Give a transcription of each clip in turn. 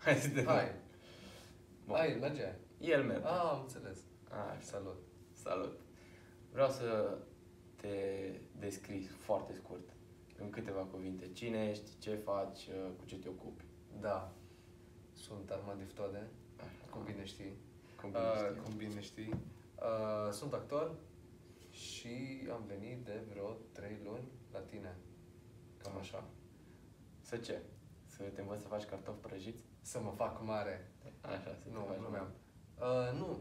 Hai să te Hai. Bun. Hai, merge. El merge. Ah, am înțeles. Așa. Salut. Salut! Vreau să te descrii foarte scurt, în câteva cuvinte. Cine ești, ce faci, uh, cu ce te ocupi? Da. Sunt Armand Diftode, Așa. cum bine știi. Cum bine Uh, știu. cum bine știi. Uh, sunt actor și am venit de vreo 3 luni la tine. Cam așa. Să ce? Să te învăț să faci cartofi prăjiți? Să mă fac mare. Așa, să te Nu, faci nu mare. mi-am. Uh, nu.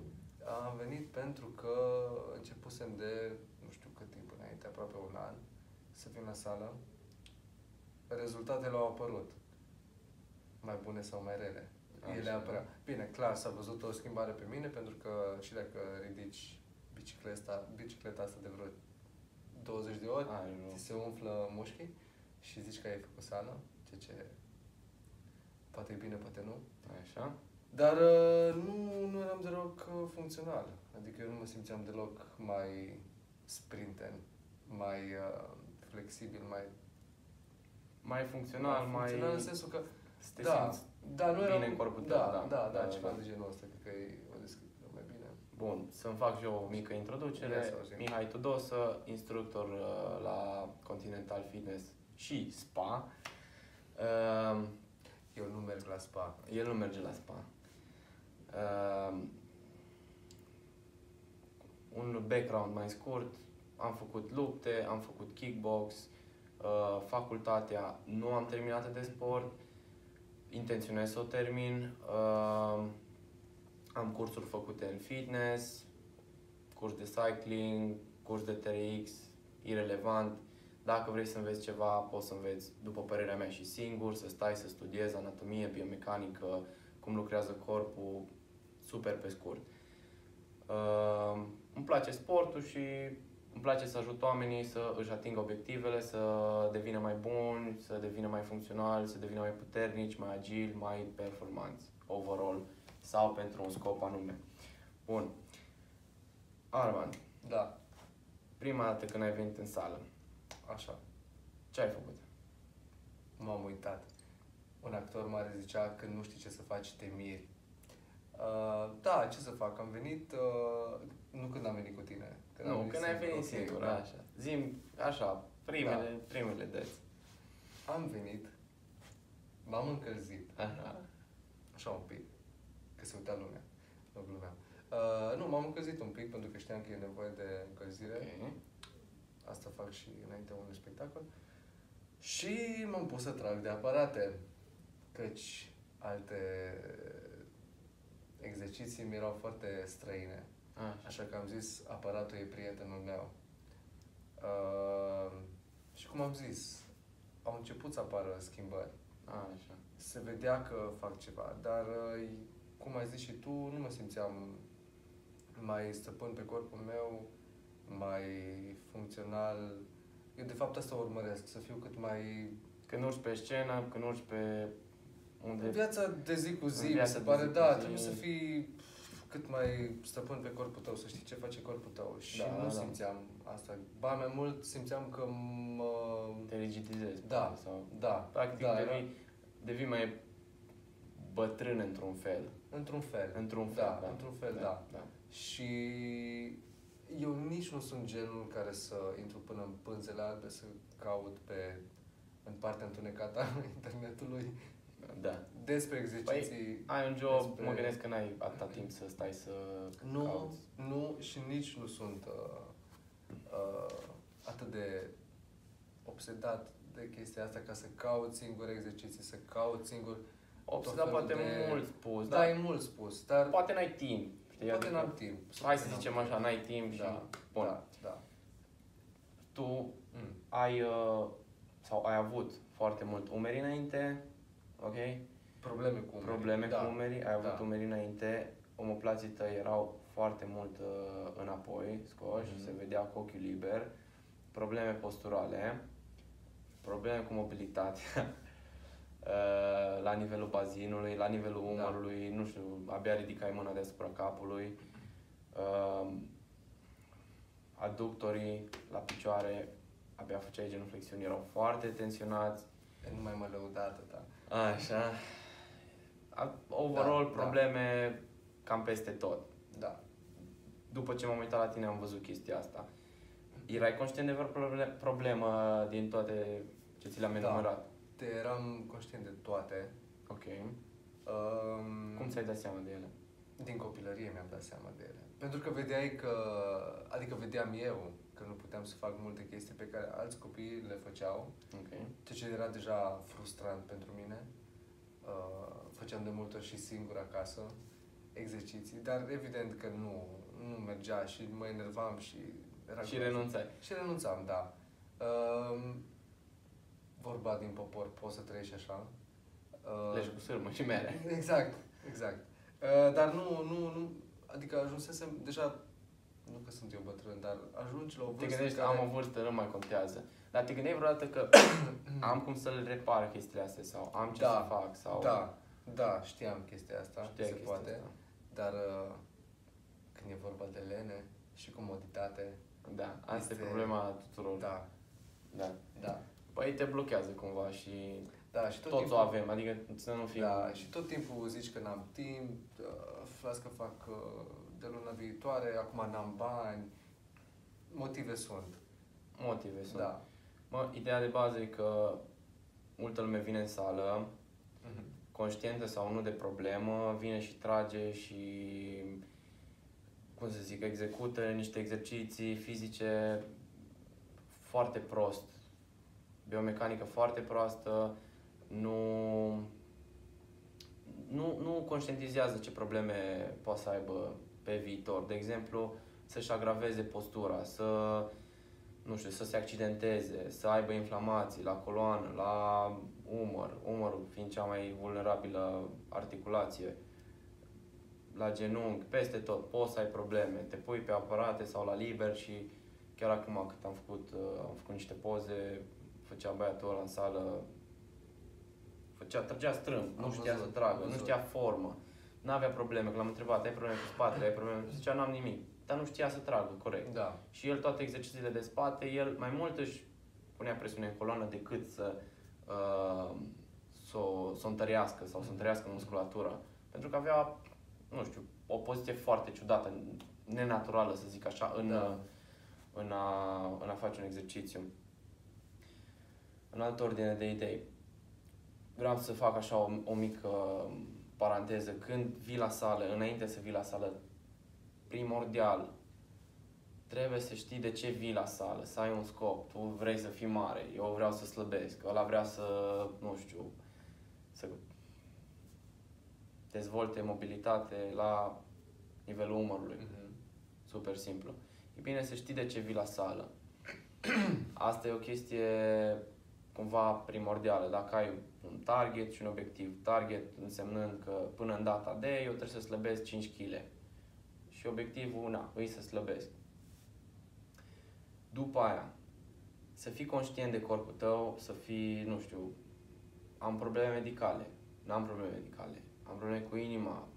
Am venit pentru că începusem de, nu știu cât timp înainte, aproape un an, să vin la sală. Rezultatele au apărut. Mai bune sau mai rele. Așa. Ele apăreau. Bine, clar, s-a văzut o schimbare pe mine, pentru că și dacă ridici bicicleta, bicicleta asta de vreo 20 de ori, Ai, nu. ți se umflă mușchii și zici că ai făcut sală, ceea ce poate e bine, poate nu. Așa. Dar uh, nu, nu eram deloc uh, funcțional. Adică eu nu mă simțeam deloc mai sprinten, mai uh, flexibil, mai, Mai funcțional, mai... funcțional în sensul că Să te da, simți da, nu bine eram, în corpul tău, da, da, da, da, da, ceva da. de genul ăsta, cred că e o descriere mai bine. Bun, să-mi fac și eu o mică introducere. Ia să auzim. Mihai Tudosă, instructor uh, la Continental Fitness și Spa. Uh, Eu nu merg la spa. El nu merge la spa. Uh, un background mai scurt, am făcut lupte, am făcut kickbox, uh, facultatea nu am terminat de sport, intenționez să o termin, uh, am cursuri făcute în fitness, curs de cycling, curs de TRX, irelevant. Dacă vrei să înveți ceva, poți să înveți, după părerea mea, și singur, să stai să studiezi anatomie, biomecanică, cum lucrează corpul, super pe scurt. Uh, îmi place sportul și îmi place să ajut oamenii să își atingă obiectivele, să devină mai buni, să devină mai funcționali, să devină mai puternici, mai agili, mai performanți, overall, sau pentru un scop anume. Bun. Armand, Da, prima dată când ai venit în sală, așa. ce ai făcut? M-am uitat. Un actor mare zicea că nu știi ce să faci, te miri. Uh, da, ce să fac? Am venit, uh, nu când am venit cu tine. nu, am când ai venit ok, singur, da. așa. Zim, așa, primele, primele dăți. Am venit, m-am încălzit, Așa. așa un pic, că se uita lumea, nu glumeam. Uh, nu, m-am încălzit un pic pentru că știam că e nevoie de încălzire. Ok. Asta fac și înainte unui spectacol. Și m-am pus să trag de aparate, căci alte exerciții mi erau foarte străine. Așa. Așa că am zis, aparatul e prietenul meu. Uh, și cum am zis, au început să apară schimbări. Așa. Se vedea că fac ceva, dar uh, cum ai zis și tu, nu mă simțeam mai stăpân pe corpul meu, mai funcțional. Eu de fapt asta urmăresc, să fiu cât mai... Când urci pe scenă, când urci pe unde... În viața de zi cu zi, În mi viața se de pare, zi cu da, zi. trebuie să fii cât mai stăpân pe corpul tău, să știi ce face corpul tău. Și Da, nu da. simțeam asta. Ba, mai mult simțeam că mă... te rigidizezi. Da, poate, Sau, da, practic, da, devii, era- devii mai bătrân într-un fel. într-un fel. Într-un fel, Da, da. într-un fel, da. da. Și eu nici nu sunt genul care să intru până în pânzele albe, să caut pe în partea întunecată a internetului Da. despre exerciții. Păi, ai un job, despre- mă gândesc că n-ai atâta timp să stai să nu, cauți. nu și nici nu sunt uh, uh, atât de obsedat de chestia asta ca să caut singur exerciții, să caut singur Obsedat tot felul poate de- mult spus, Da, dar e mult spus, dar poate n-ai timp. Știi? poate Adică, n-am timp. Hai să N-am zicem timp. așa, n-ai timp și... Da, Bun. da, da. Tu Mm. ai, uh, sau ai avut foarte mult umeri înainte, ok? Probleme cu umerii. Probleme da. cu umerii, ai avut da. umeri înainte, omoplații tăi erau foarte mult uh, înapoi, scoși, Mhm. se vedea cu ochiul liber, probleme posturale, probleme cu mobilitatea, uh, la nivelul bazinului, la nivelul Da. umărului, nu știu, abia ridicai mâna deasupra capului, uh, aductorii la picioare, abia făceai genuflexiuni, erau foarte tensionați, Nu mai mă lăuda atâta. Așa. A- Overall, Da, da. probleme cam peste tot. Da. După ce m-am uitat la tine, am văzut chestia asta. Erai conștient de vreo proble- problemă din toate ce ți le-am Da. enumerat? Te eram conștient de toate. Ok. Um, Cum ți-ai dat seama de ele? Din copilărie mi-am dat seama de ele. Pentru că vedeai că, adică vedeam eu că nu puteam să fac multe chestii pe care alți copii le făceau, Ok. ceea ce era deja frustrant pentru mine. Uh, făceam de multe ori și singur acasă exerciții, dar evident că nu, nu mergea și mă enervam și era Și groaznic. renunțai. Și renunțam, da. Uh, vorba din popor, poți să trăiești așa. Uh, Legi cu sârmă și mere. Exact, exact. Uh, dar nu, nu, nu, adică ajunsesem deja, nu că sunt eu bătrân, dar ajungi la o Te vârstă gândești, care... am o vârstă, nu mai contează. Dar te gândeai vreodată că am cum să-l repar chestiile astea sau am ce Da, să fac sau... Da, da, știam chestia asta, Știai se chestia poate, asta. dar uh, când e vorba de lene și comoditate, Da, asta Este- e problema tuturor. da, da. da, Păi te blochează cumva și da, și tot toți o timpul, avem, adică să nu fim... Da, și tot timpul zici că n-am timp, uh, las că fac uh, de luna viitoare, acum n-am bani, motive sunt, Motive sunt. da. Mă, ideea de bază e că multă lume vine în sală, conștientă sau nu de problemă, vine și trage și, cum să zic, execută niște exerciții fizice foarte prost. Biomecanică foarte proastă, nu, nu, nu conștientizează ce probleme poate să aibă pe viitor. De exemplu, să-și agraveze postura, să, nu știu, să se accidenteze, să aibă inflamații la coloană, la umăr, umărul fiind cea mai vulnerabilă articulație, la genunchi, peste tot, poți să ai probleme, te pui pe aparate sau la liber și chiar acum cât am făcut, uh, am făcut niște poze, făcea băiatul ăla în sală, făcea, trăgea strâmb, nu Am știa văzut, să tragă, am nu văzut. știa formă, n-avea probleme, că l-am întrebat, ai probleme cu spatele, ai probleme, zicea, n-am nimic, dar nu știa să tragă, corect. Da, Și el toate exercițiile de spate, el mai mult își punea presiune în coloană decât să uh, să o, să o întărească sau să întărească musculatura. Pentru că avea, nu știu, o poziție foarte ciudată, nenaturală să zic așa, în, Da. în, a, în a face un exercițiu. În altă ordine de idei, vreau să fac așa o, o mică paranteză. Când vii la sală, înainte să vii la sală, primordial, trebuie să știi de ce vii la sală, să ai un scop. Tu vrei să fii mare, eu vreau să slăbesc, ăla vrea să, nu știu, să dezvolte mobilitate la nivelul umărului. Mhm. Super simplu. E bine să știi de ce vii la sală. Asta e o chestie cumva primordială. Dacă ai un target și un obiectiv. Target însemnând că până în data de eu trebuie să slăbesc 5 kg. Și obiectivul, na, îi să slăbesc. După aia, să fii conștient de corpul tău, să fii, nu știu, am probleme medicale, n-am probleme medicale, am probleme cu inima,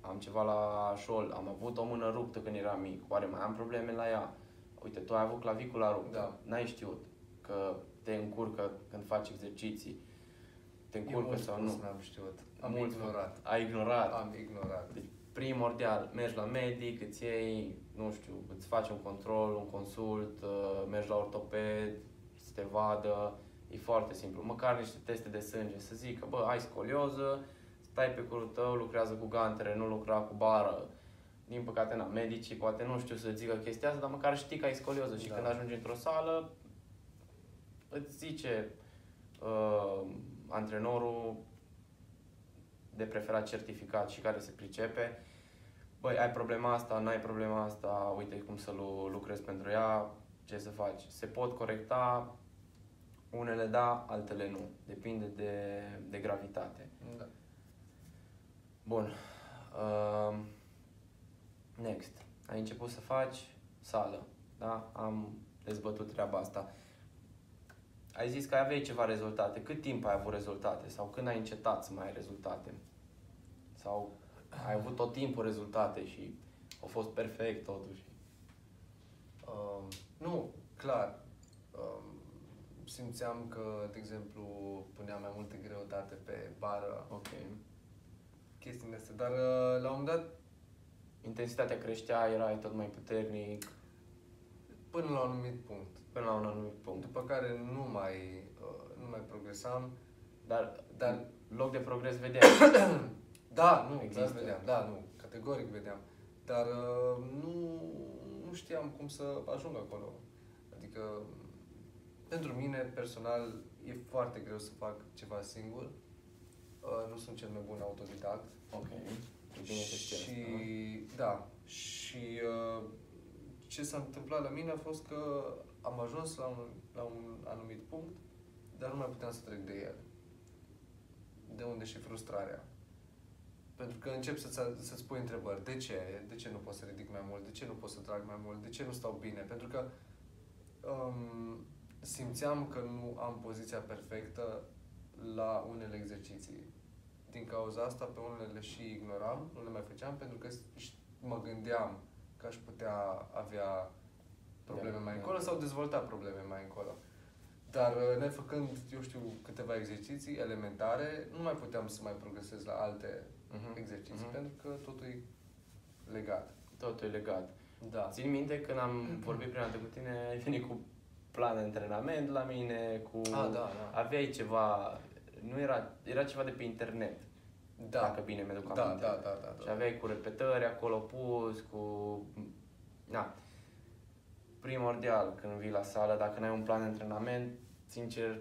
am ceva la șol, am avut o mână ruptă când eram mic, oare mai am probleme la ea? Uite, tu ai avut clavicula ruptă, Da. n-ai știut că te încurcă când faci exerciții, te Eu încurcă mult sau spus nu. n-am știut. Am Mult ignorat. Ai ignorat. Am ignorat. Deci, primordial, mergi la medic, îți iei, nu știu, îți faci un control, un consult, uh, mergi la ortoped, să te vadă, e foarte simplu. Măcar niște teste de sânge, să zică, bă, ai scolioză, stai pe curul tău, lucrează cu gantere, nu lucra cu bară. Din păcate, na, medicii poate nu știu să zică chestia asta, dar măcar știi că ai scolioză și Da. când ajungi într-o sală, îți zice uh, antrenorul de preferat certificat și care se pricepe, băi, ai problema asta, n-ai problema asta, uite cum să lu- lucrezi pentru ea, ce să faci. Se pot corecta, unele da, altele nu. Depinde de, de gravitate. Da. Bun. Uh, next. Ai început să faci sală. Da? Am dezbătut treaba asta. Ai zis că aveai ceva rezultate. Cât timp ai avut rezultate? Sau când ai încetat să mai ai rezultate? Sau ai avut tot timpul rezultate și au fost perfect totuși? Um, nu, clar. Um, simțeam că, de exemplu, puneam mai multă greutate pe bară Ok. chestiile astea. Dar uh, la un moment dat, Intensitatea creștea, erai tot mai puternic, până la un anumit punct, până la un anumit punct. după care nu mai, uh, nu mai progresam, Dar, dar loc de progres vedeai. Da, nu, Există. Există. vedeam, da, nu, categoric vedeam. Dar uh, nu, nu știam cum să ajung acolo. Adică, pentru mine, personal, e foarte greu să fac ceva singur. Uh, nu sunt cel mai bun autodidact. ok. E bine să știi și, asta, da, și uh, ce s-a întâmplat la mine a fost că am ajuns la un, la un anumit punct, dar nu mai puteam să trec de el. De unde și frustrarea. Pentru că încep să-ți, să-ți pui întrebări. De ce? De ce nu pot să ridic mai mult? De ce nu pot să trag mai mult? De ce nu stau bine? Pentru că um, simțeam că nu am poziția perfectă la unele exerciții. Din cauza asta, pe unele le și ignoram, nu le mai făceam, pentru că ș- mă gândeam că aș putea avea probleme Da, mai da. încolo sau dezvolta probleme mai încolo. Dar uh, nefăcând, eu știu, câteva exerciții elementare, nu mai puteam să mai progresez la alte Mhm, exerciții, mhm. pentru că totul e legat. Totul e legat. Da. Țin minte când am vorbit prima dată cu tine, ai venit cu plan de antrenament la mine, cu... Ah, da, da. Aveai ceva... Nu era... Era ceva de pe internet, Da. dacă bine mi-aduc Da, aminte. da, da, da, Și da. aveai cu repetări acolo pus, cu... Na. Primordial, când vii la sală, dacă n-ai un plan de antrenament, sincer,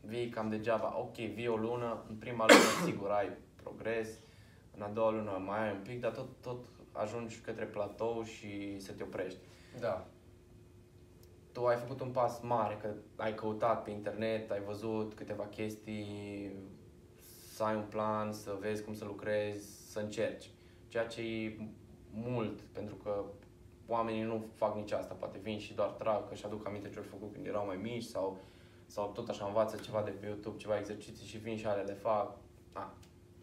vii cam degeaba. Ok, vii o lună, în prima lună sigur ai progres, în a doua lună mai ai un pic, dar tot, tot ajungi către platou și să te oprești. Da. Tu ai făcut un pas mare, că ai căutat pe internet, ai văzut câteva chestii, să ai un plan, să vezi cum să lucrezi, să încerci. Ceea ce e mult, pentru că oamenii nu fac nici asta, poate vin și doar trag, că și aduc aminte ce au făcut când erau mai mici sau, sau tot așa învață ceva de pe YouTube, ceva exerciții și vin și ale le fac. A,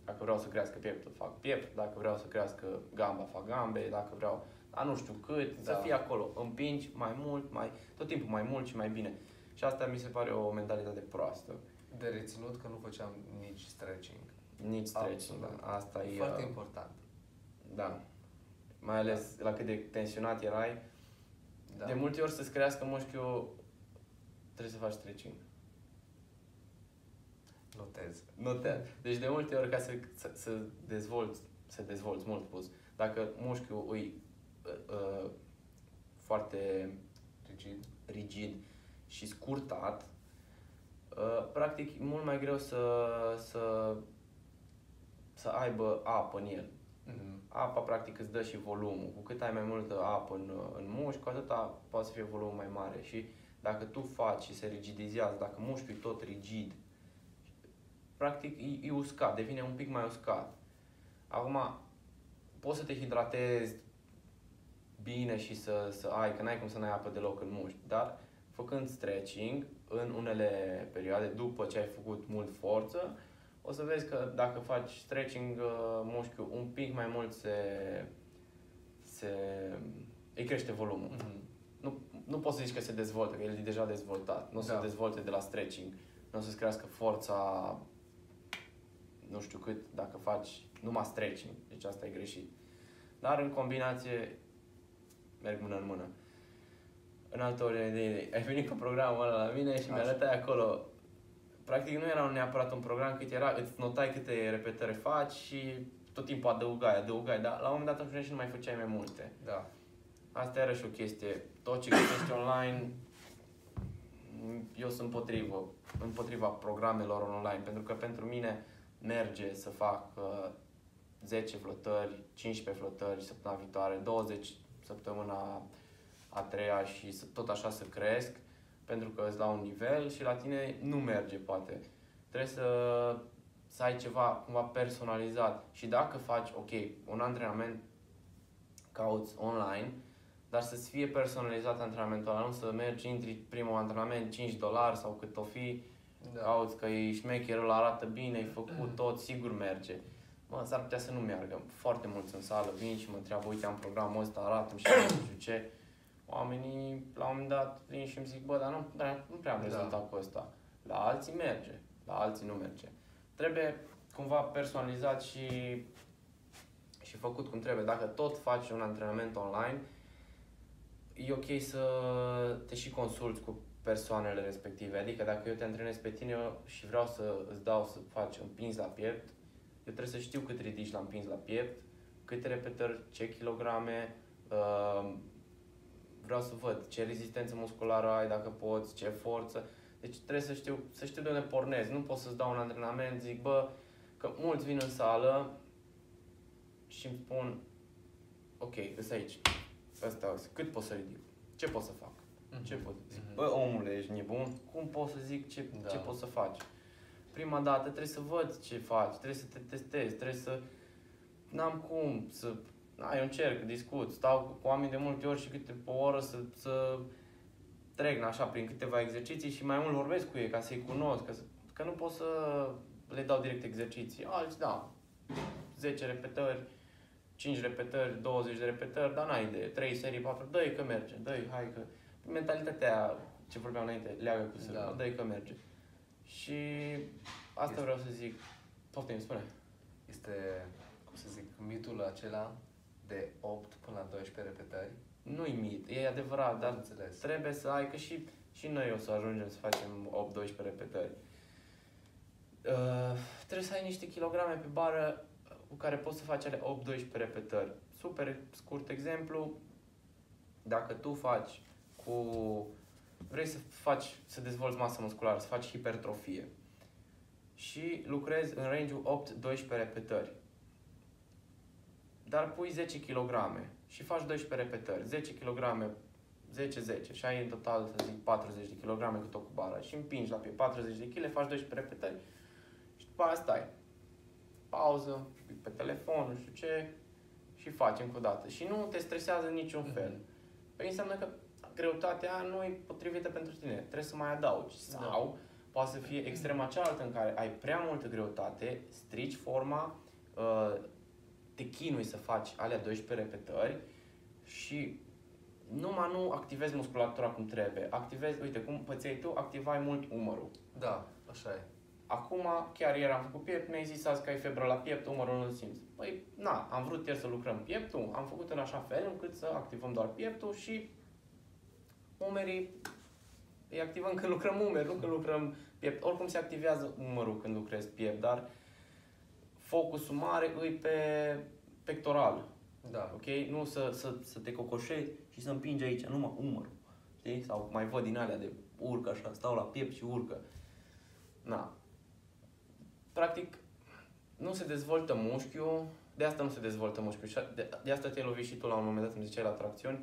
dacă vreau să crească pieptul, fac piept, dacă vreau să crească gamba, fac gambe, dacă vreau, a nu știu cât, Da. să fie acolo, împingi mai mult, mai, tot timpul mai mult și mai bine. Și asta mi se pare o mentalitate proastă. De reținut că nu făceam nici stretching. Nici stretching, Absolut. asta e... Foarte uh, important. Da. Mai ales la cât de tensionat erai. Da. De multe ori să-ți crească mușchiul, trebuie să faci stretching. Notez. Notează. Deci de multe ori ca să, să, să dezvolți, să dezvolți mult pus, dacă mușchiul îi uh, uh, foarte Rigid. rigid și scurtat, uh, practic e mult mai greu să, să, să aibă apă în el. Mhm. Apa practic îți dă și volumul. Cu cât ai mai multă apă în, în mușchi, cu atâta poate să fie volumul mai mare. Și dacă tu faci și se rigidizează, dacă mușchiul e tot rigid, practic e, e uscat, devine un pic mai uscat. Acum, poți să te hidratezi bine și să, să ai, că n-ai cum să n-ai apă deloc în mușchi, dar făcând stretching în unele perioade, după ce ai făcut mult forță, o să vezi că dacă faci stretching, uh, mușchiul un pic mai mult se, se îi crește volumul. Mhm. Nu, nu poți să zici că se dezvoltă, că el e deja dezvoltat. Nu o să Da. se dezvolte de la stretching. Nu o să-ți crească forța nu știu cât dacă faci numai stretching. Deci asta e greșit. Dar în combinație merg mână în mână. În altă ordine de idei. Ai venit cu programul ăla la mine și Așa. mi-arătai acolo practic nu era neapărat un program cât era, îți notai câte repetări faci și tot timpul adăugai, adăugai, dar la un moment dat ajungeai și nu mai făceai mai multe. Da. Asta era și o chestie. Tot ce găsești online, eu sunt împotrivă, împotriva programelor online, pentru că pentru mine merge să fac uh, 10 flotări, 15 flotări săptămâna viitoare, 20 săptămâna a treia și să, tot așa să cresc, pentru că îți la un nivel și la tine nu merge, poate. Trebuie să, să ai ceva cumva personalizat și dacă faci, ok, un antrenament cauți online, dar să-ți fie personalizat antrenamentul ăla, nu să mergi, intri primul antrenament 5 dolari sau cât o fi, Da. cauți că e șmecher, îl arată bine, ai făcut tot, sigur merge. Mă, s-ar putea să nu meargă. Foarte mulți în sală vin și mă întreabă, uite, am programul ăsta, arată și nu știu ce. Oamenii, la un moment dat, vin și îmi zic, bă, dar nu, dar nu prea am Da. rezultat cu ăsta. La alții merge, la alții nu merge. Trebuie cumva personalizat și, și făcut cum trebuie. Dacă tot faci un antrenament online, e ok să te și consulți cu persoanele respective. Adică dacă eu te antrenez pe tine și vreau să îți dau să faci împins la piept, eu trebuie să știu cât ridici la împins la piept, câte repetări, ce kilograme, uh, vreau să văd ce rezistență musculară ai, dacă poți, ce forță. Deci trebuie să știu, să știu de unde pornezi. Nu pot să-ți dau un antrenament, zic, bă, că mulți vin în sală și îmi spun, ok, îs aici, ăsta, cât pot să ridic, ce pot să fac, mm-hmm. ce pot zic, mm-hmm. bă, omule, ești nebun, cum pot să zic ce, da. ce pot să faci? Prima dată trebuie să văd ce faci, trebuie să te testezi, trebuie să... N-am cum să... Na, eu încerc, discut, stau cu oameni de multe ori și câte o oră să, să trec așa prin câteva exerciții și mai mult vorbesc cu ei ca să-i cunosc, că, că nu pot să le dau direct exerciții. Alți, da, 10 repetări, 5 repetări, 20 de repetări, dar n-ai idee. 3 serii, 4, dă că merge, dă hai că... Mentalitatea ce vorbeam înainte, leagă cu sârmă, da. dă că merge. Și asta este, vreau să zic. Poftim, spune. Este, cum să zic, mitul acela de 8 până la 12 repetări. Nu-i mit, e adevărat, dar înțeles. trebuie să ai, că și, și noi o să ajungem să facem 8-12 repetări. Uh, trebuie să ai niște kilograme pe bară cu care poți să faci ale 8-12 repetări. Super scurt exemplu, dacă tu faci cu vrei să faci, să dezvolți masă musculară, să faci hipertrofie și lucrezi în range-ul 8-12 repetări, dar pui 10 kg și faci 12 repetări, 10 kg 10-10 și ai în total, să zic, 40 de kg cât o cu bara și împingi la pe 40 de kg, faci 12 repetări și după aia stai. Pauză, pe telefon, nu știu ce, și faci încă o dată. Și nu te stresează în niciun fel. Mhm. Păi înseamnă că greutatea nu e potrivită pentru tine. Trebuie să mai adaugi. Da. Sau da. poate să fie extrema cealaltă în care ai prea multă greutate, strici forma, uh, te chinui să faci alea 12 repetări și numai nu activezi musculatura cum trebuie. Activezi, uite, cum pățeai tu, activai mult umărul. Da, așa e. Acum, chiar ieri am făcut piept, mi-ai zis azi că ai febră la piept, umărul nu simți. Păi, na, am vrut ieri să lucrăm pieptul, am făcut în așa fel încât să activăm doar pieptul și umerii îi activăm când lucrăm umeri, nu când lucrăm piept. Oricum se activează umărul când lucrezi piept, dar focusul mare îi pe pectoral. Da. Ok? Nu să, să, să te cocoșezi și să împingi aici numai umărul. Știi? Sau mai văd din alea de urcă așa, stau la piept și urcă. Na. Practic, nu se dezvoltă mușchiul, de asta nu se dezvoltă mușchiul. De, de asta te-ai lovit și tu la un moment dat, îmi ziceai la tracțiuni,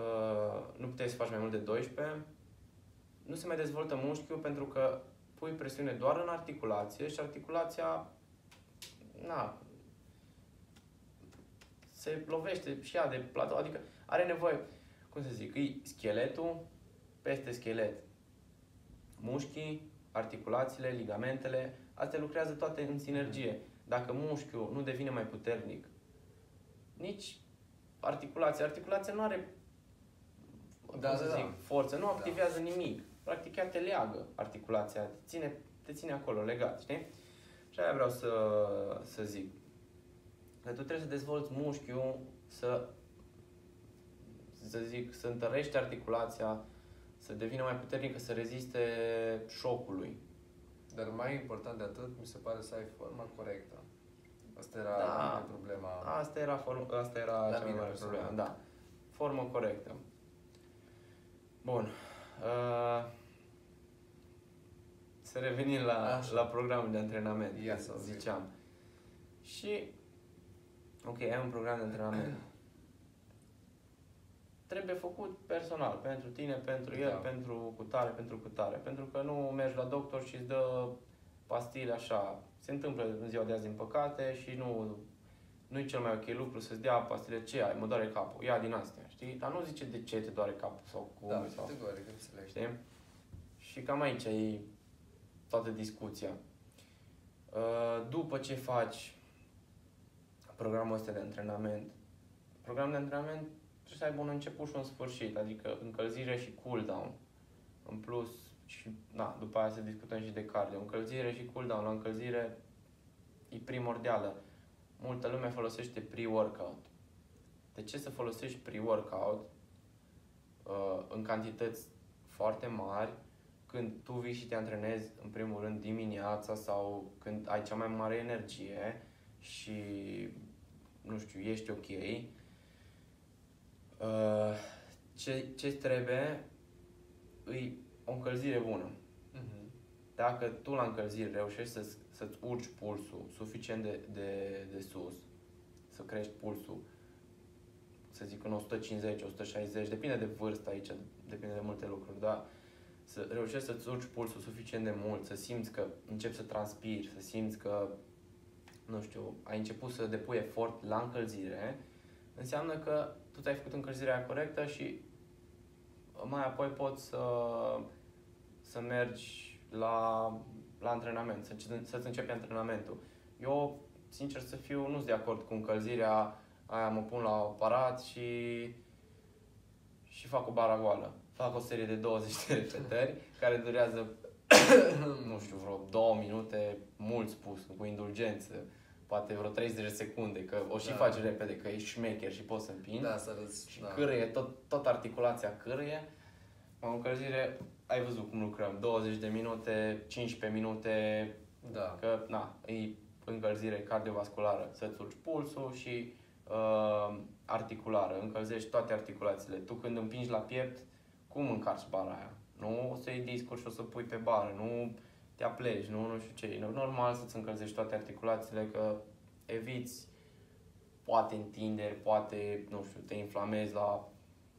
Uh, nu puteai să faci mai mult de 12, nu se mai dezvoltă mușchiul pentru că pui presiune doar în articulație și articulația na, se lovește și ea de platou, adică are nevoie, cum să zic, e scheletul peste schelet. Mușchii, articulațiile, ligamentele, astea lucrează toate în sinergie. Dacă mușchiul nu devine mai puternic, nici articulația, articulația nu are da, să da, zic, da. forță, nu activează da. nimic. Practic chiar te leagă articulația, te ține, te ține acolo legat, știi? Și aia vreau să, să zic. Că tu trebuie să dezvolți mușchiul, să, să zic, să întărești articulația, să devină mai puternică, să reziste șocului. Dar mai important de atât, mi se pare să ai forma corectă. Asta era da, problema. Asta era, form, asta era cea mai mare problemă, da. Formă corectă. Bun. Uh, să revenim la, Așa. la programul de antrenament, Ia să ziceam. Și, ok, ai un program de antrenament. Trebuie făcut personal, pentru tine, pentru el, da. pentru cutare, pentru cutare. Pentru că nu mergi la doctor și îți dă pastile așa. Se întâmplă în ziua de azi, din păcate, și nu nu e cel mai ok lucru să-ți dea pastile ce ai, mă doare capul, ia din astea, știi? Dar nu zice de ce te doare capul sau cum. Da, sau, te doare, că înțeleg. Știi? Și cam aici e toată discuția. Uh, după ce faci programul ăsta de antrenament, programul de antrenament trebuie să aibă un început și un sfârșit, adică încălzire și cool-down. În plus, și na, după aia să discutăm și de cardio. Încălzire și cool-down. La încălzire e primordială. Multă lume folosește pre-workout. De ce să folosești pre-workout uh, în cantități foarte mari când tu vii și te antrenezi în primul rând dimineața sau când ai cea mai mare energie și nu știu, ești ok. Uh, ce, ce trebuie îi o încălzire bună. Mhm. Dacă tu la încălzire reușești să, să-ți urci pulsul suficient de, de, de sus, să crești pulsul, să zic în 150, 160, depinde de vârstă aici, depinde de multe lucruri, dar să reușești să-ți urci pulsul suficient de mult, să simți că începi să transpiri, să simți că, nu știu, ai început să depui efort la încălzire, înseamnă că tu ți-ai făcut încălzirea corectă și mai apoi poți să, să mergi la, la antrenament, să, să-ți începi antrenamentul. Eu, sincer să fiu, nu sunt de acord cu încălzirea aia, mă pun la aparat și, și fac o bara goală. Fac o serie de 20 de repetări care durează, nu știu, vreo 2 minute, mult spus, cu indulgență poate vreo 30 de secunde, că o și da. faci repede, că ești șmecher și poți să împingi. Da, să răzi, și da. cârâie, tot, tot articulația cârâie. O încălzire, ai văzut cum lucrăm, 20 de minute, 15 minute, Da. că na, e încălzire cardiovasculară, să-ți urci pulsul și uh, articulară, încălzești toate articulațiile. Tu când împingi la piept, cum încarci bara aia? Nu o să iei discuri și o să pui pe bară, nu te aplegi, nu, nu știu ce. E normal să-ți încălzești toate articulațiile, că eviți poate întinderi, poate, nu știu, te inflamezi la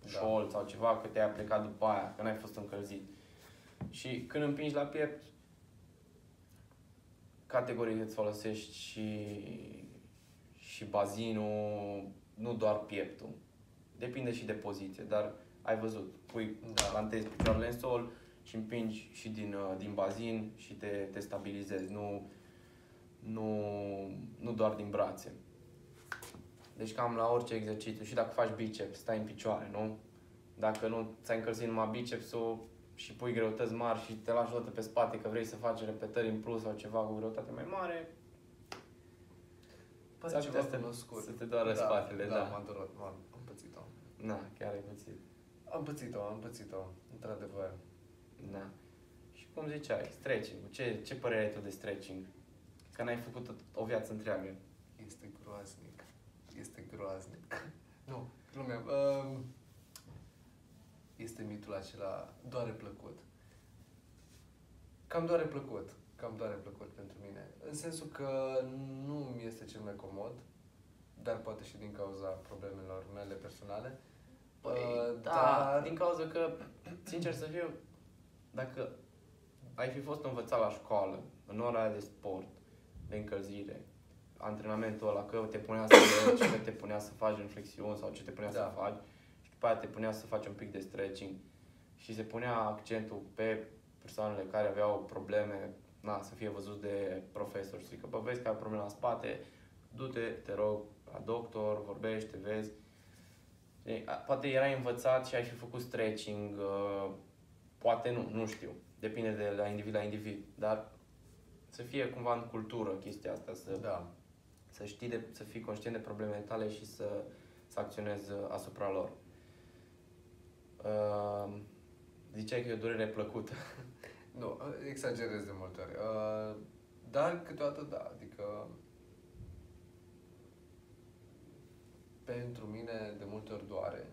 șold sau ceva, că te-ai plecat după aia, că n-ai fost încălzit. Și când împingi la piept, categoric îți folosești și, și bazinul, nu doar pieptul. Depinde și de poziție, dar ai văzut, pui, Da. plantezi picioarele în sol și împingi și din, uh, din bazin și te, te stabilizezi, nu, nu, nu doar din brațe. Deci cam la orice exercițiu și dacă faci biceps, stai în picioare, nu? Dacă nu ți-ai încălzit numai bicepsul și pui greutăți mari și te lași odată pe spate că vrei să faci repetări în plus sau ceva cu greutate mai mare, Pare S-ar ceva putea să- cunoscut. să te doară spatele, da. m-a durat, m-am, am pățit-o. na, chiar ai pățit. Am pățit-o, am pățit-o, într-adevăr. Da. Și cum ziceai, stretching ce, ce părere ai tu de stretching? Că n-ai făcut o, o viață întreagă. Este groaznic. Este groaznic. Nu, glumea. Uh, este mitul acela doare plăcut. Cam doare plăcut. Cam doare plăcut pentru mine. În sensul că nu mi este cel mai comod, dar poate și din cauza problemelor mele personale. Păi, Uh, da, dar- din cauza că, sincer să fiu, dacă ai fi fost învățat la școală, în ora aia de sport, de încălzire, antrenamentul ăla, că te punea să mergi, că te punea să faci flexiuni sau ce te punea Da. să faci și după aia te punea să faci un pic de stretching și se punea accentul pe persoanele care aveau probleme, na, să fie văzut de profesor și zic că, bă, vezi că ai probleme la spate, du-te, te rog, la doctor, vorbește, vezi. Știi, a- Poate erai învățat și ai fi făcut stretching, uh, poate nu, nu știu. Depinde de la individ la individ, dar să fie cumva în cultură chestia asta, să, Da. să știi, de, să fii conștient de problemele tale și să, să acționezi uh, asupra lor. Uh, ziceai că e o durere plăcută. Nu, exagerez de multe ori. Uh, dar câteodată da, adică pentru mine de multe ori doare,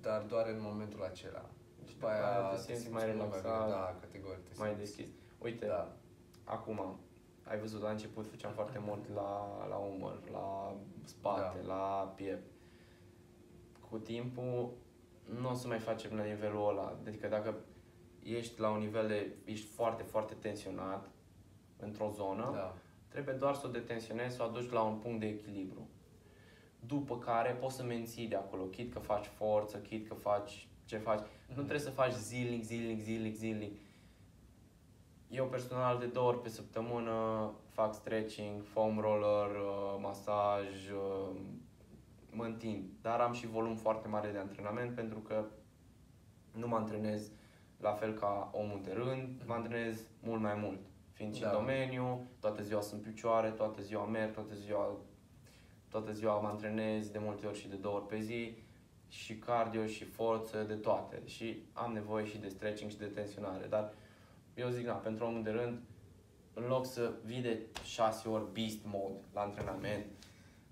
dar doare în momentul acela. După după aia aia te simți mai mult relaxat, bine. Da, categoric. te mai simți- deschis. Uite, Da. acum, ai văzut, la început făceam foarte mult la, la umăr, la spate, Da. la piept. Cu timpul nu o să mai facem la nivelul ăla. Adică dacă ești la un nivel de, ești foarte, foarte tensionat într-o zonă, Da. trebuie doar să o detensionezi, să o aduci la un punct de echilibru. După care poți să menții de acolo, chit că faci forță, chit că faci ce faci. Nu trebuie să faci zilnic, zilnic, zilnic, zilnic. Eu personal de două ori pe săptămână fac stretching, foam roller, uh, masaj, uh, mă întind. Dar am și volum foarte mare de antrenament pentru că nu mă antrenez la fel ca omul de rând, mă antrenez mult mai mult. fiind și Da. în domeniu, toată ziua sunt picioare, toată ziua merg, toată ziua, toată ziua mă antrenez de multe ori și de două ori pe zi și cardio și forță, de toate. Și am nevoie și de stretching și de tensionare, dar eu zic, na, pentru omul de rând, în loc să vii de 6 ori beast mode la antrenament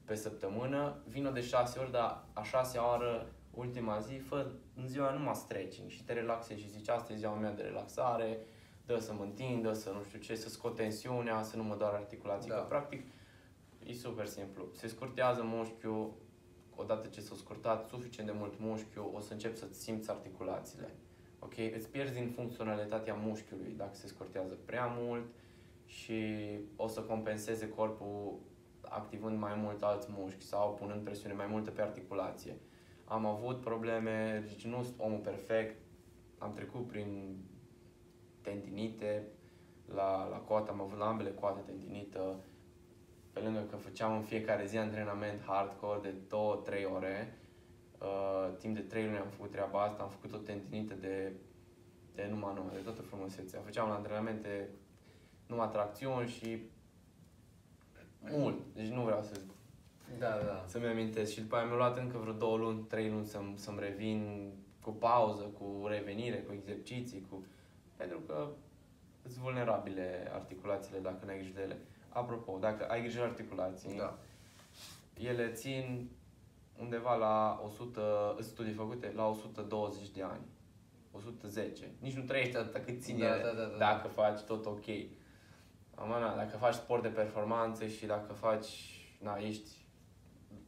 pe săptămână, vină de 6 ori, dar a 6 oră, ultima zi, fă în ziua numai stretching și te relaxezi și zici, asta e ziua mea de relaxare, dă să mă întindă, să nu știu ce, să scot tensiunea, să nu mă doar articulații. Da. Că, practic, e super simplu. Se scurtează mușchiul, odată ce s-a scurtat suficient de mult mușchiul, o să încep să-ți simți articulațiile. Ok? Îți pierzi din funcționalitatea mușchiului dacă se scurtează prea mult și o să compenseze corpul activând mai mult alți mușchi sau punând presiune mai multă pe articulație. Am avut probleme, deci nu sunt omul perfect, am trecut prin tendinite, la, la coată am avut la ambele coate tendinită, pe lângă că făceam în fiecare zi antrenament hardcore de 2-3 ore, uh, timp de 3 luni am făcut treaba asta, am făcut o tendinită de, de numai numai, de toată frumusețea. Făceam la antrenamente numai tracțiuni și mult, deci nu vreau să Da, da. să-mi amintesc. Și după aia mi-a luat încă vreo două luni, trei luni să-mi, să-mi revin cu pauză, cu revenire, cu exerciții, cu... Pentru că sunt vulnerabile articulațiile dacă n-ai grijă de ele. Apropo, dacă ai grijă de articulații, Da. ele țin undeva la 100, sunt studii făcute, la 120 de ani. 110. Nici nu trăiești atâta cât țin Da, ele, da, da, da. dacă faci tot ok. Am na, dacă faci sport de performanță și dacă faci, na, ești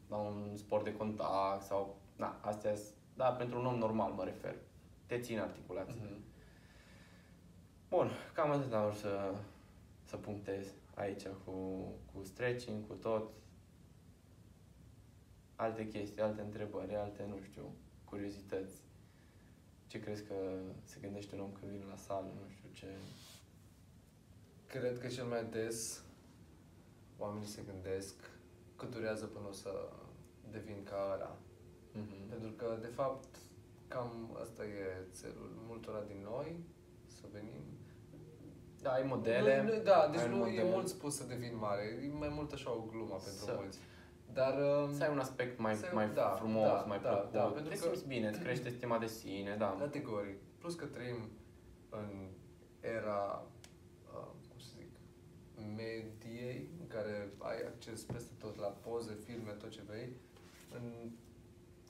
la un sport de contact sau, na, astea sunt- da, pentru un om normal mă refer. Te țin articulații. Mhm. Bun, cam atât am vrut să, să punctez aici cu, cu stretching, cu tot. Alte chestii, alte întrebări, alte, nu știu, curiozități. Ce crezi că se gândește un om când vine la sală, nu știu ce... Cred că cel mai des oamenii se gândesc cât durează până o să devin ca ăla. Mm-hmm. Pentru că, de fapt, cam asta e țelul multora din noi, să venim. Da, ai modele. Nu, nu, da, deci ai nu modele. e mult spus să devin mare, e mai mult așa o glumă pentru Să- mulți. Dar... um, Să ai un aspect mai, Să ai- mai da, frumos, da, mai da, plăcut. da, pentru Te că- simți bine, îți crește stima de sine, da. Categoric. Plus că trăim în era, uh, cum să zic, mediei, în care ai acces peste tot la poze, filme, tot ce vrei. În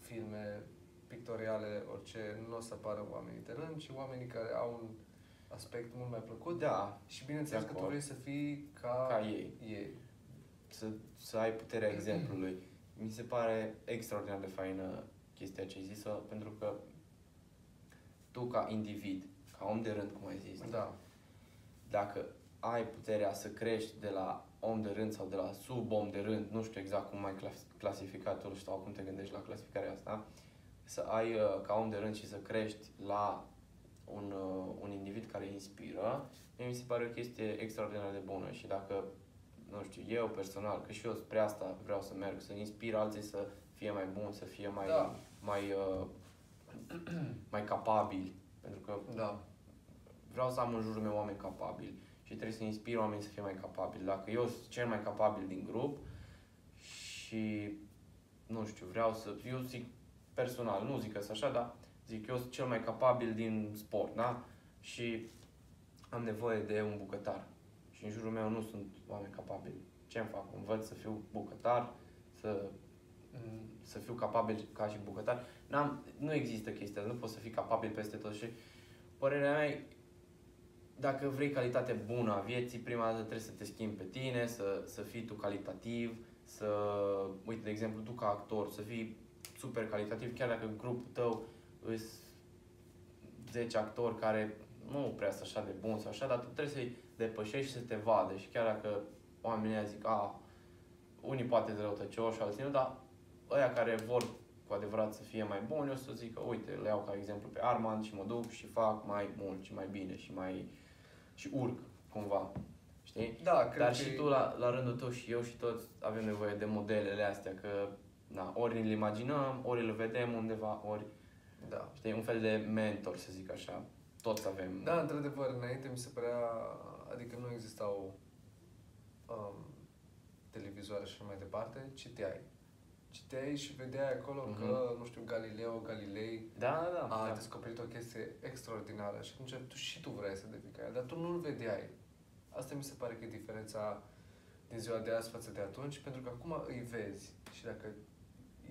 filme pictoriale, orice, nu o să apară oamenii de rând, ci oamenii care au un aspect mult mai plăcut. Da, Și bineînțeles De că tu acord. vrei să fii ca, ca ei. ei. Să, să ai puterea exemplului. Mi se pare extraordinar de faină chestia ce ai zis pentru că tu ca individ, ca om de rând, cum ai zis, Da. dacă ai puterea să crești de la om de rând sau de la sub om de rând, nu știu exact cum ai clas- clasificat tu sau cum te gândești la clasificarea asta, să ai uh, ca om de rând și să crești la un, uh, un individ care inspiră, mie mi se pare o chestie extraordinar de bună și dacă, nu știu, eu personal, că și eu spre asta vreau să merg, să inspir alții să fie mai buni, să fie mai, Da. mai, uh, mai capabili, pentru că Da. vreau să am în jurul meu oameni capabili și trebuie să inspir oamenii să fie mai capabili. Dacă eu sunt cel mai capabil din grup și, nu știu, vreau să, eu zic personal, nu zic că sunt așa, dar zic eu sunt cel mai capabil din sport, da? Și am nevoie de un bucătar. Și în jurul meu nu sunt oameni capabili. Ce îmi fac? Învăț să fiu bucătar, să Mm, să fiu capabil ca și bucătar. N-am, nu există chestia, asta, nu poți să fii capabil peste tot și părerea mea e, dacă vrei calitate bună a vieții, prima dată trebuie să te schimbi pe tine, să, să fii tu calitativ, să, uite, de exemplu, tu ca actor, să fii super calitativ, chiar dacă în grupul tău îs 10 actori care nu prea sunt așa de buni sau așa, dar tu trebuie să-i depășești și să te vadă și chiar dacă oamenii ăia zic, a, unii poate de răutăcioși, alții nu, dar ăia care vor cu adevărat să fie mai buni, o să zică, uite, le iau ca exemplu pe Armand și mă duc și fac mai mult și mai bine și mai și urc cumva. Știi? Da, cred Dar că și e- tu, la, la rândul tău și eu și toți avem nevoie de modelele astea, că na, ori le imaginăm, ori le vedem undeva, ori, Da. știi, un fel de mentor, să zic așa. Toți avem. Da, într-adevăr, înainte mi se părea adică nu existau um, televizoare și așa mai departe, citeai. Citeai și vedeai acolo Mhm. că, nu știu, Galileo Galilei Da, da, da. a da. descoperit o chestie extraordinară și atunci tu și tu vrei să devii ca el, dar tu nu-l vedeai. Asta mi se pare că e diferența din ziua de azi față de atunci, pentru că acum îi vezi și dacă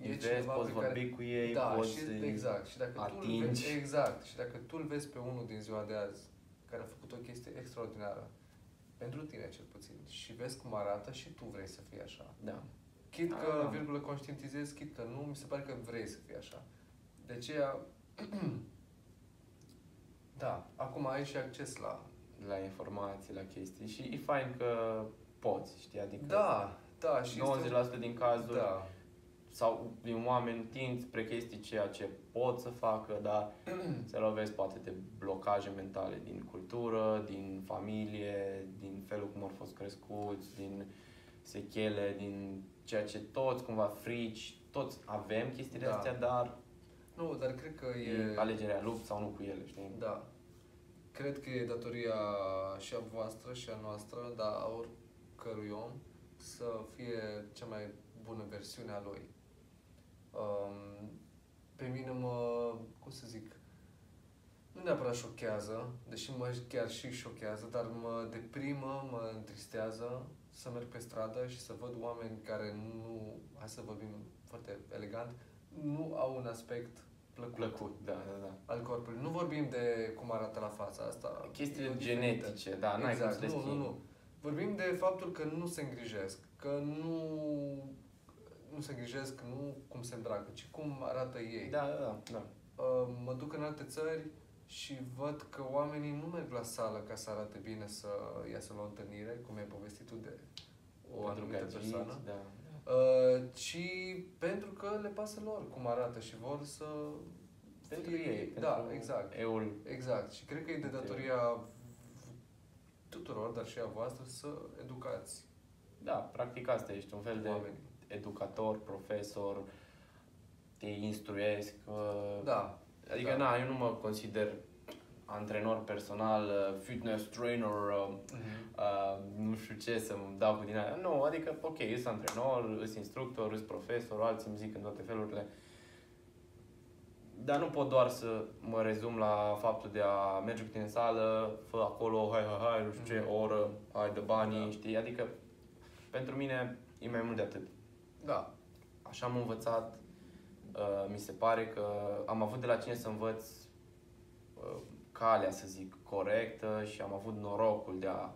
Îi vezi, poți pe care- vorbi cu ei, da, poți și, să-i exact. Și dacă tu îl atingi. vezi, exact. Și dacă tu îl vezi pe unul din ziua de azi care a făcut o chestie extraordinară pentru tine cel puțin și vezi cum arată și tu vrei să fii așa. Da. Chit Ah, că, da. virgulă, conștientizezi, chit că nu, mi se pare că vrei să fii așa. De aceea, da, acum ai și acces la... La informații, la chestii și e fain că poți, știi, adică Da, da, și 90% din cazuri Da, sau din oameni tind spre chestii ceea ce pot să facă, dar se lovesc poate de blocaje mentale din cultură, din familie, din felul cum au fost crescuți, din sechele, din ceea ce toți cumva frici, toți avem chestiile Da. astea, dar nu, dar cred că e e... alegerea lupt sau nu cu ele, știi? Da. Cred că e datoria și a voastră și a noastră, dar a oricărui om, să fie cea mai bună versiune a lui. Um, pe mine mă, cum să zic, nu neapărat șochează, deși mă chiar și șochează, dar mă deprimă, mă întristează să merg pe stradă și să văd oameni care nu, hai să vorbim foarte elegant, nu au un aspect plăcut Plăcut, da, da, da. al corpului. Nu vorbim de cum arată la fața asta. Chestiile e diferită. genetice, da, n-ai exact. cum să le nu, nu, schimbi. nu. Vorbim de faptul că nu se îngrijesc, că nu, nu se îngrijesc nu cum se îmbracă, ci cum arată ei. Da, da, da, da. Uh, mă duc în alte țări și văd că oamenii nu merg la sală ca să arate bine să iasă la o întâlnire, cum ai povestit tu de o Pentru anumită gagiți, persoană, da. uh, ci pentru că le pasă lor cum arată și vor să Pentru fie- ei, Da, pentru exact. eul Exact. Și cred că e de datoria tuturor, dar și a voastră, să educați Da, practic asta ești un fel de oamenii. Educator, profesor, te instruiesc. uh, Da. Adică, da. na, eu nu mă consider antrenor personal, uh, fitness trainer, uh, Mhm. uh, nu știu ce să-mi dau cu din aia. Nu, adică, ok, sunt antrenor, sunt instructor, sunt profesor, alții îmi zic în toate felurile. Dar nu pot doar să mă rezum la faptul de a merge cu tine în sală, fă acolo, hai, hai, hai, nu știu ce, o oră, hai de banii, Da. știi? Adică, pentru mine e mai mult de atât. Da. Așa am învățat, uh, mi se pare că am avut de la cine să învăț uh, calea, să zic, corectă și am avut norocul de a,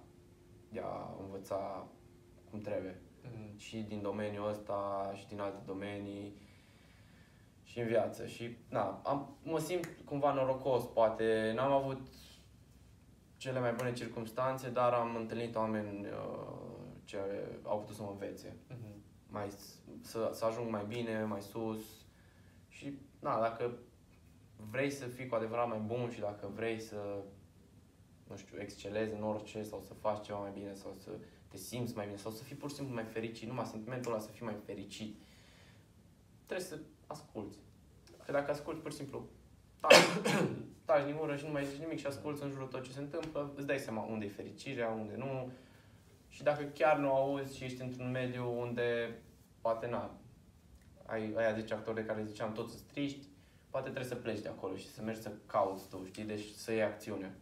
de a învăța cum trebuie. Mhm. Și din domeniul ăsta și din alte domenii și în viață. Și na, am, mă simt cumva norocos, poate n-am avut cele mai bune circunstanțe, dar am întâlnit oameni uh, ce au putut să mă învețe Mhm. Mai, s- să, să ajung mai bine, mai sus și, na, dacă vrei să fii cu adevărat mai bun și dacă vrei să, nu știu, excelezi în orice sau să faci ceva mai bine sau să te simți mai bine sau să fii pur și simplu mai fericit, numai sentimentul ăla să fii mai fericit, trebuie să asculți. Că dacă asculți pur și simplu, taci, taci din gură și nu mai zici nimic și asculți în jurul tot ce se întâmplă, îți dai seama unde e fericirea, unde nu, și dacă chiar nu auzi și ești într-un mediu unde poate na, ai aia 10 actori de care ziceam toți sunt triști, poate trebuie să pleci de acolo și să mergi să cauți tu, știi, deci să iei acțiune.